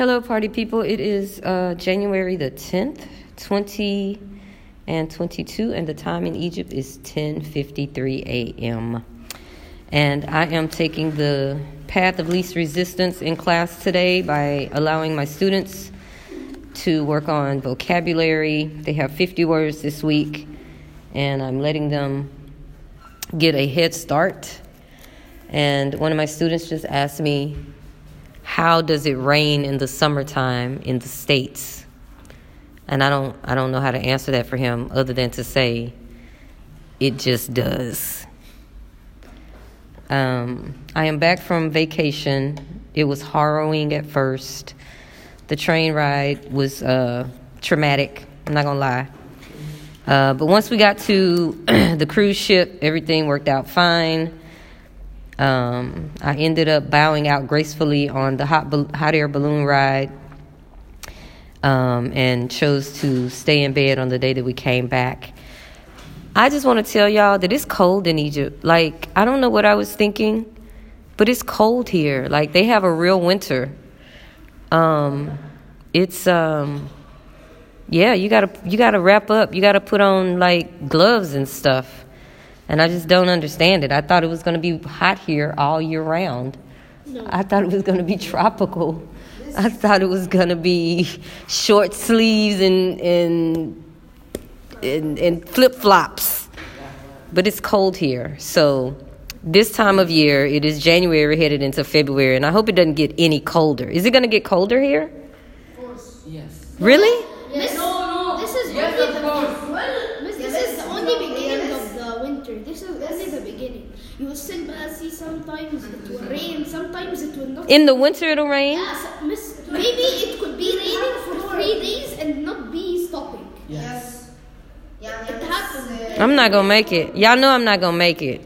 Hello, party people. It is uh, January the 10th, 20 and 22, and the time in Egypt is 10:53 a.m. And I am taking the path of least resistance in class today by allowing my students to work on vocabulary. They have 50 words this week, and I'm letting them get a head start. And one of my students just asked me, How does it rain in the summertime in the States? And I don't I don't know how to answer that for him other than to say it just does. Um, I am back from vacation. It was harrowing at first. The train ride was uh, traumatic. I'm not gonna lie. Uh, but once we got to the cruise ship, everything worked out fine. Um, I ended up bowing out gracefully on the hot, hot air balloon ride um, and chose to stay in bed on the day that we came back. I just want to tell y'all that it's cold in Egypt. Like, I don't know what I was thinking, but it's cold here. Like, they have a real winter. Um, it's, um, yeah, you gotta, you gotta wrap up. You gotta put on, like, gloves and stuff. And I just don't understand it. I thought it was gonna be hot here all year round. No. I thought it was gonna be tropical. I thought it was gonna be short sleeves and, and and, and flip flops. But it's cold here. So this time of year, it is January headed into February, and I hope it doesn't get any colder. Is it going to get colder here? Yes. Really? Yes. No, no. This is Yes, only of the course. well, Miss, this Yes, is the no, only beginning yes. of the winter. This is only the beginning. You will still sometimes it will rain, sometimes it will not. In the winter, it'll rain? Yes, Miss, maybe it could be raining for three days and not be stopping. Yes. Yeah, It it's, happened. uh, I'm not going to make it. Y'all know I'm not going to make it.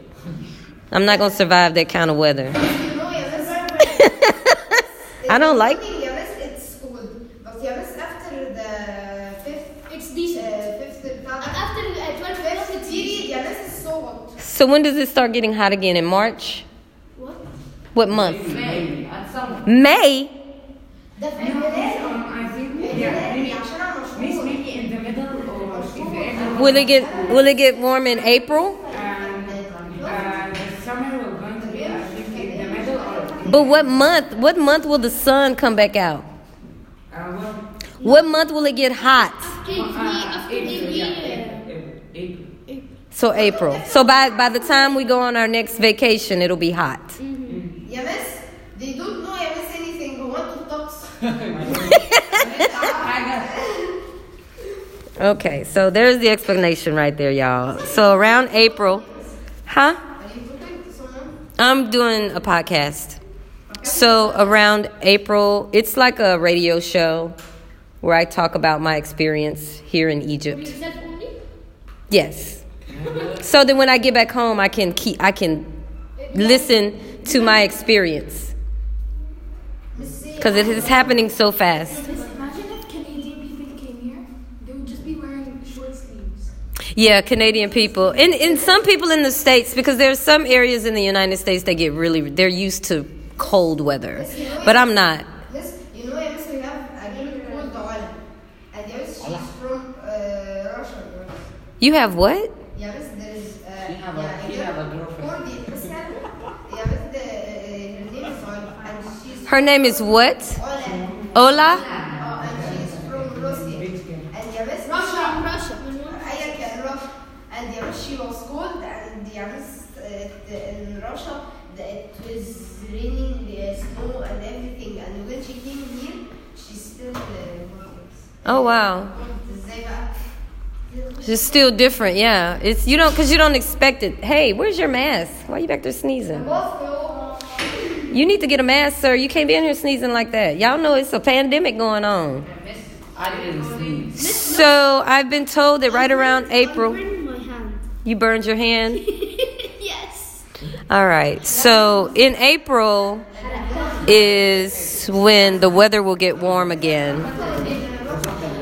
I'm not going to survive that kind of weather. you know, yeah, this- I don't like- It's yeah, this- it's cold. But yeah, this after the fifth, It's uh, decent. fifth, And uh, after uh, 12 fifth o'clock, it's period, decent. yeah, this is so when does it start getting hot again? In March? What? What month? May. May? The Will it get Will it get warm in April? But what month? What month will the sun come back out? What month will it get hot? So April. So by, by the time we go on our next vacation, it'll be hot. Mm-hmm. They don't know anything, want to talk. okay, so there's the explanation right there, y'all. So around April, huh? I'm doing a podcast. So around April, it's like a radio show where I talk about my experience here in Egypt. Yes. So that when I get back home, I can keep I can listen to my experience because it is happening so fast. Imagine if Canadian people came here, they would just be wearing short sleeves. Yeah, Canadian people and and some people in the states because there's are some areas in the United States that get really they're used to cold weather, but I'm not. Miss, you know, yeah, miss, we have a girl called Ola. And yes, she's from uh, Russia. You have what? Uh, uh, her name is what? Ola. Ola. Oh, and she's from Russia. And Russia, Russia. Russia. And she was cold, and uh, in Russia it was raining, the snow, and everything. And when she came here, she still. Uh, oh wow. It's still different, yeah. It's you don't because you don't expect it. Hey, where's your mask? Why are you back there sneezing? You need to get a mask, sir. You can't be in here sneezing like that. Y'all know it's a pandemic going on. So I've been told that right around April, you burned your hand. yes. All right. So in April is when the weather will get warm again.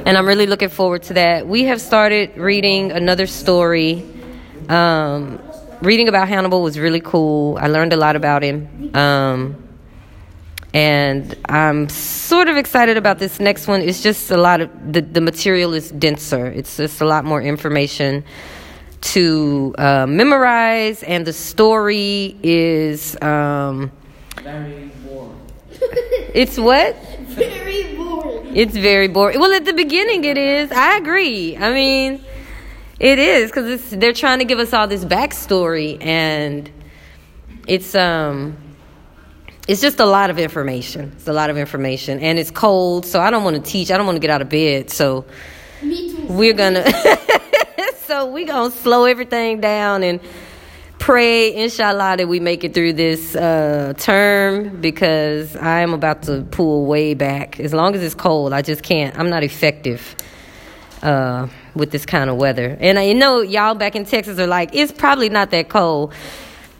And I'm really looking forward to that. We have started reading another story. Um, reading about Hannibal was really cool. I learned a lot about him. Um, And I'm sort of excited about this next one. It's just a lot of the, the material is denser. It's just a lot more information to uh, memorize, and the story is um, it's what? Very. It's very boring. Well, at the beginning, it is. I agree. I mean, it is because they're trying to give us all this backstory, and it's um, it's just a lot of information. It's a lot of information, and it's cold, so I don't want to teach. I don't want to get out of bed, so Me too. we're gonna. so we're gonna slow everything down and pray, inshallah, that we make it through this uh, term because I am about to pull way back. As long as it's cold, I just can't. I'm not effective uh, with this kind of weather. And I know y'all back in Texas are like, it's probably not that cold.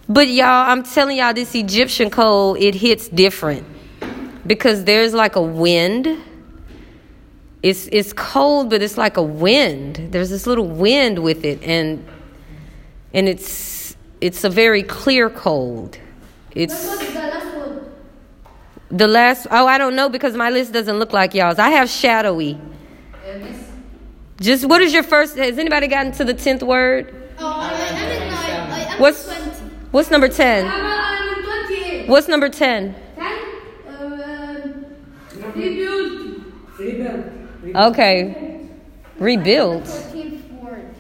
But y'all, I'm telling y'all, this Egyptian cold, it hits different because there's like a wind. It's it's cold, but it's like a wind. There's this little wind with it, and and it's it's a very clear cold. It's the last the last. Oh, I don't know because my list doesn't look like y'all's. I have shadowy. Just what is your first? Has anybody gotten to the tenth word? Oh, I, I'm in nine. I, What's 20. what's number ten? I'm in 28. What's number ten? Ten? Um, rebuild. Rebuild. Okay, rebuild. 14th word.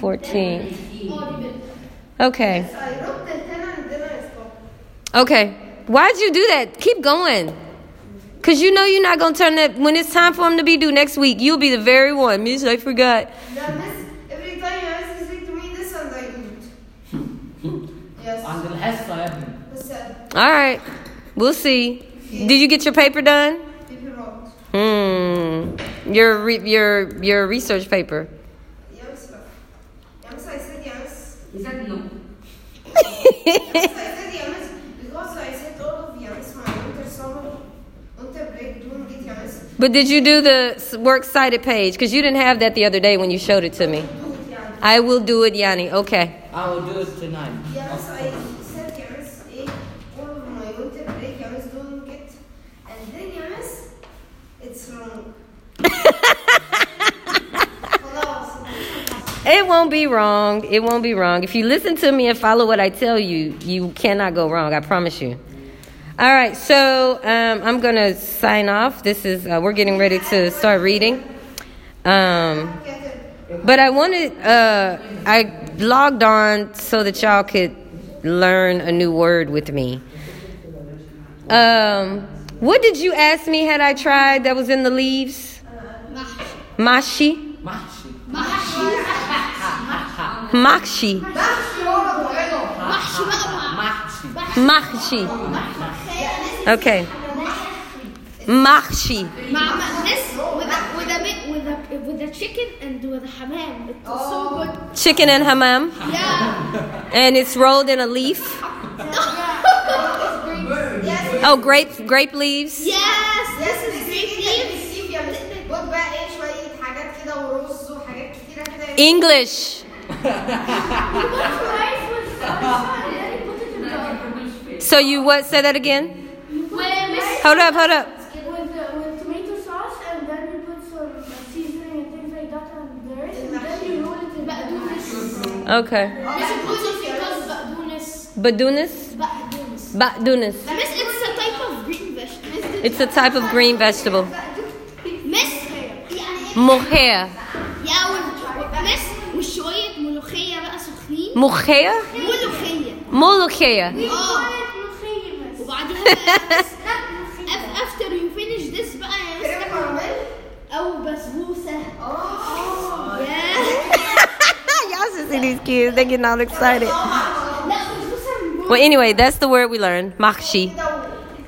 Fourteen. Oh, rebuild. Okay. Okay. Why'd you do that? Keep going. Cause you know you're not gonna turn that when it's time for him to be due next week. You'll be the very one, Miss. I forgot. All right, we'll see. Did you get your paper done? Hmm. Your re- your your research paper. But did you do the s- works cited page? Because you didn't have that the other day when you showed it to me. Do it yes. I will do it, Yanni. Okay. I will do it tonight. Yes, I It won't be wrong. It won't be wrong. If you listen to me and follow what I tell you, you cannot go wrong. I promise you. All right, so um, I'm going to sign off. This is, uh, we're getting ready to start reading. Um, but I wanted, uh, I logged on so that y'all could learn a new word with me. Um, what did you ask me had I tried that was in the leaves? Uh, Mashi. Mashi. Mashi. Mashi. Mahshi. Mahshi. Okay. Mahshi. With a, chicken and with a hamam. It's oh. so good. Chicken and hamam. Yeah. And it's rolled in a leaf. yes. oh, grape grape leaves. Yes. Yes, is grape leaves. English so you what? Say that again. Hold up, hold up. With, tomato sauce, and then put some seasoning and things like that on there. Okay. Ba'dunis? Ba'dunis. Ba'dunis. It's a type of green vegetable. It's a type of green vegetable. Miss? Mohair. سخنين Mohair? ملوخية Molokhia. اه وبعديها بقى af- after you finish this بقى يا مس كريم كراميل او بسبوسة اه yeah Y'all should see these kids. They getting all excited. لا بسبوسة Well, anyway, that's the word we learned. Mahshi.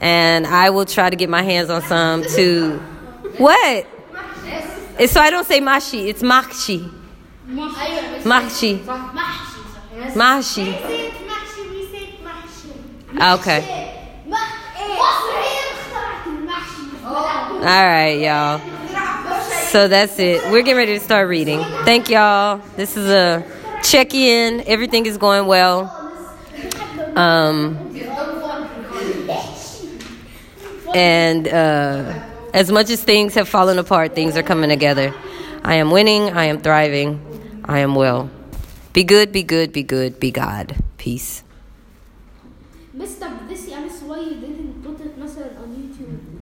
And I will try to get my hands on some to. What? It's- So I don't say mashi. It's mahshi. ايوه بس Mahshi. Mashi. Ah, okay. Oh. All right, y'all. So that's it. We're getting ready to start reading. Thank y'all. This is a check in. Everything is going well. Um, and uh, as much as things have fallen apart, things are coming together. I am winning. I am thriving. I am well. Be good, be good, be good, be God. Peace. Mr.